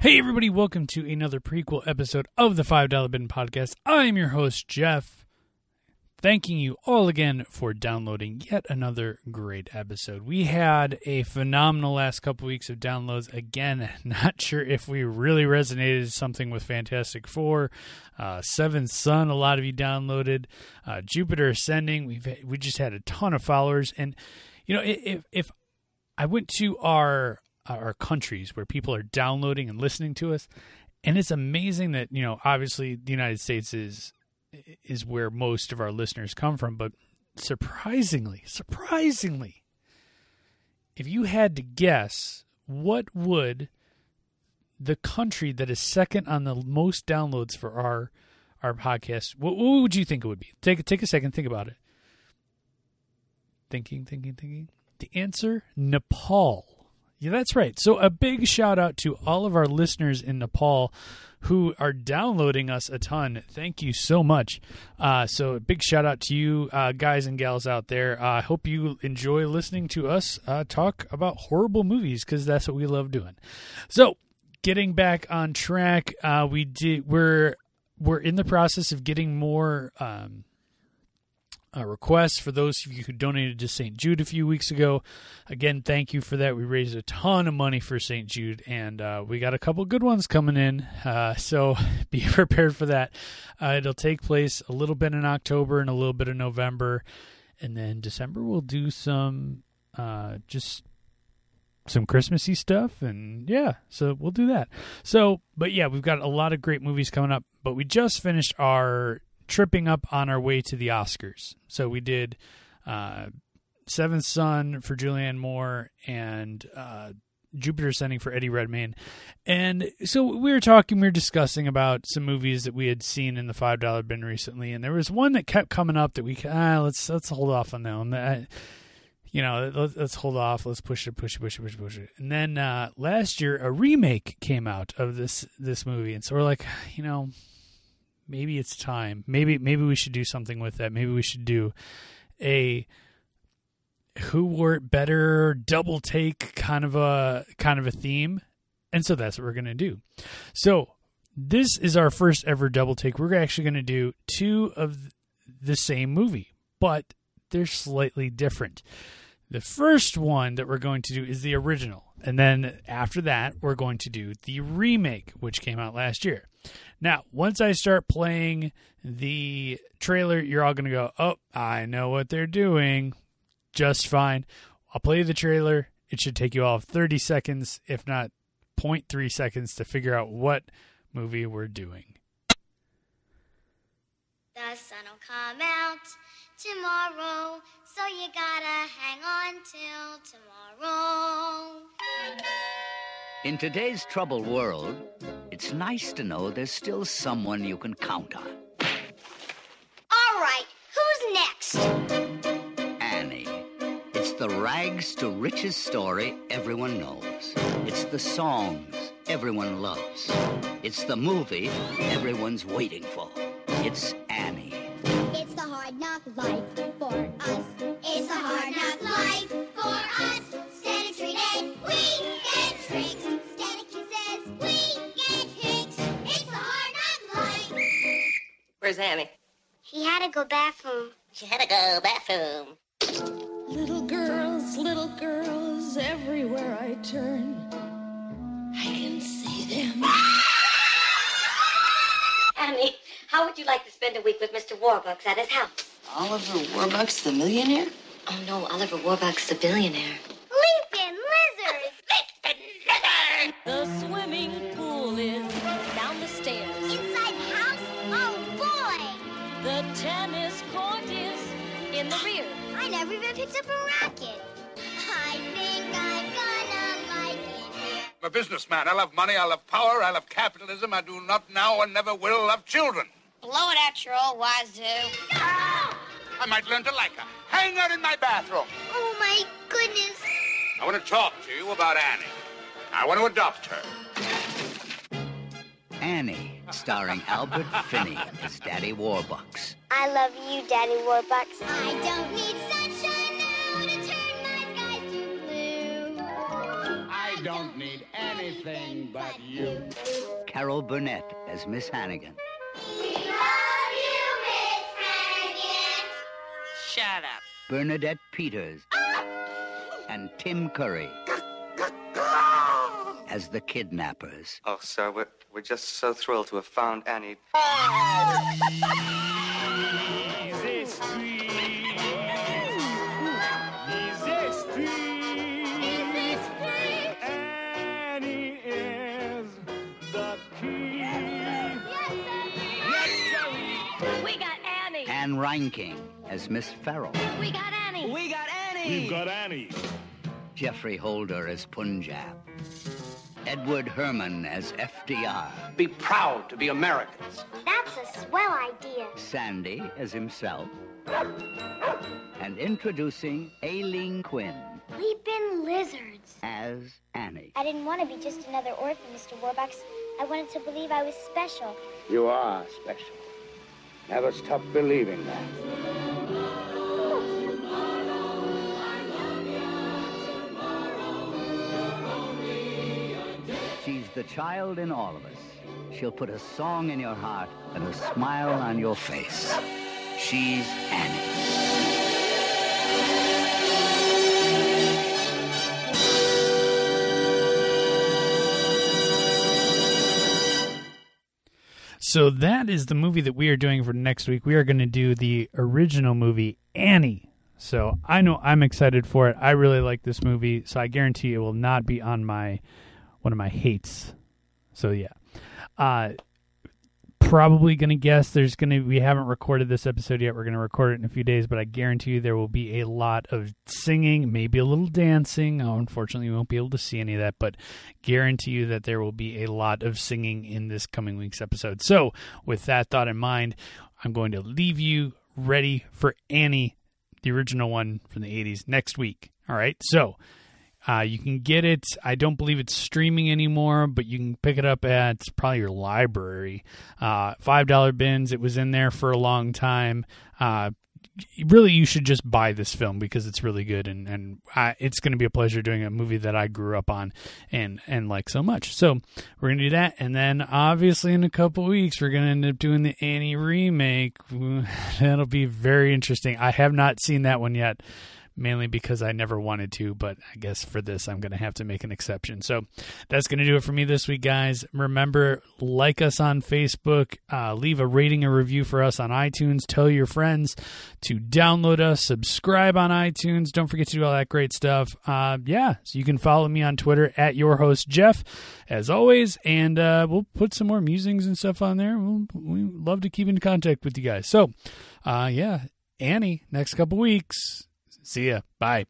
Hey, everybody, welcome to another prequel episode of the $5 Bin Podcast. I'm your host, Jeff. Thanking you all again for downloading yet another great episode. We had a phenomenal last couple weeks of downloads. Again, not sure if we really resonated something with Fantastic Four, uh, Seventh Son. A lot of you downloaded uh, Jupiter Ascending. We've we just had a ton of followers, and you know if if I went to our our countries where people are downloading and listening to us and it's amazing that you know obviously the united states is is where most of our listeners come from but surprisingly surprisingly if you had to guess what would the country that is second on the most downloads for our our podcast what, what would you think it would be? Take take a second think about it. Thinking thinking thinking. The answer nepal yeah, that's right. So, a big shout out to all of our listeners in Nepal who are downloading us a ton. Thank you so much. Uh, so, a big shout out to you, uh, guys and gals out there. I uh, hope you enjoy listening to us uh, talk about horrible movies because that's what we love doing. So, getting back on track, uh, we did. We're we're in the process of getting more. Um, uh, requests for those of you who donated to St. Jude a few weeks ago. Again, thank you for that. We raised a ton of money for St. Jude, and uh, we got a couple good ones coming in. Uh, so be prepared for that. Uh, it'll take place a little bit in October and a little bit in November, and then December we'll do some uh, just some Christmassy stuff, and yeah, so we'll do that. So, but yeah, we've got a lot of great movies coming up. But we just finished our tripping up on our way to the Oscars. So we did uh, Seventh Son for Julianne Moore and uh, Jupiter Ascending for Eddie Redmayne. And so we were talking, we were discussing about some movies that we had seen in the five dollar bin recently, and there was one that kept coming up that we ah let's let's hold off on that one. I, you know, let's, let's, hold off. Let's push it, push it, push it, push it, push it. And then uh, last year, a remake came out of this this movie, and so we're like, you know, maybe it's time. Maybe maybe we should do something with that. Maybe we should do a who wore it better double take kind of a kind of a theme. And so that's what we're going to do. So, this is our first ever double take. We're actually going to do two of the same movie, but they're slightly different. The first one that we're going to do is the original. And then after that, we're going to do the remake, which came out last year. Now, once I start playing the trailer, you're all going to go, oh, I know what they're doing. Just fine. I'll play the trailer. It should take you all 30 seconds, if not 0.3 seconds, to figure out what movie we're doing. The sun will come out tomorrow, so you gotta hang on till tomorrow. In today's troubled world, it's nice to know there's still someone you can count on. All right, who's next? Annie. It's the rags to riches story everyone knows. It's the songs everyone loves. It's the movie everyone's waiting for. It's Annie. It's the hard knock life for us. It's the hard knock life for us. Stand treated, we get tricks. Stand kisses, we get hicks. It's the hard knock life. Where's Annie? She had to go bathroom. She had to go bathroom. Little girls, little girls, everywhere I turn, I can see them. Annie, how would you like to spend a week with Mr. Warbucks at his house? Oliver Warbucks, the millionaire? Oh no, Oliver Warbucks, the billionaire. Leaping lizards! Leaping lizards. The swimming pool is down the stairs. Inside the house? Oh boy. The tennis court is in the rear. I never even picked up a racket. I think I'm gonna like it here. I'm a businessman. I love money. I love power. I love capitalism. I do not now and never will love children. Blow it out your old wazoo. I might learn to like her. Hang her in my bathroom. Oh my goodness. I want to talk to you about Annie. I want to adopt her. Annie, starring Albert Finney as Daddy Warbucks. I I love you, Daddy Warbucks. I don't need sunshine now to turn my skies to blue. I don't need anything but you. Carol Burnett as Miss Hannigan. Bernadette Peters and Tim Curry as the kidnappers. Oh, sir, we're, we're just so thrilled to have found Annie. Annie Anne Reinking as Miss Farrell. We got Annie. We got Annie. We've got Annie. Geoffrey Holder as Punjab. Edward Herman as FDR. Be proud to be Americans. That's a swell idea. Sandy as himself. And introducing Aileen Quinn We've been lizards. as Annie. I didn't want to be just another orphan, Mr. Warbucks. I wanted to believe I was special. You are special. Never stop believing that. She's the child in all of us. She'll put a song in your heart and a smile on your face. She's Annie. So that is the movie that we are doing for next week. We are going to do the original movie Annie. So I know I'm excited for it. I really like this movie, so I guarantee it will not be on my one of my hates. So yeah. Uh probably going to guess there's going to we haven't recorded this episode yet. We're going to record it in a few days, but I guarantee you there will be a lot of singing, maybe a little dancing. Oh, unfortunately, we won't be able to see any of that, but guarantee you that there will be a lot of singing in this coming week's episode. So, with that thought in mind, I'm going to leave you ready for Annie, the original one from the 80s, next week. All right. So, uh, you can get it. I don't believe it's streaming anymore, but you can pick it up at probably your library. Uh, Five dollar bins. It was in there for a long time. Uh, really, you should just buy this film because it's really good, and and I, it's going to be a pleasure doing a movie that I grew up on and and like so much. So we're gonna do that, and then obviously in a couple weeks we're gonna end up doing the Annie remake. That'll be very interesting. I have not seen that one yet mainly because I never wanted to, but I guess for this I'm going to have to make an exception. So that's going to do it for me this week, guys. Remember, like us on Facebook, uh, leave a rating and review for us on iTunes, tell your friends to download us, subscribe on iTunes. Don't forget to do all that great stuff. Uh, yeah, so you can follow me on Twitter at your host Jeff, as always, and uh, we'll put some more musings and stuff on there. We'll, we love to keep in contact with you guys. So, uh, yeah, Annie, next couple weeks. See ya. Bye.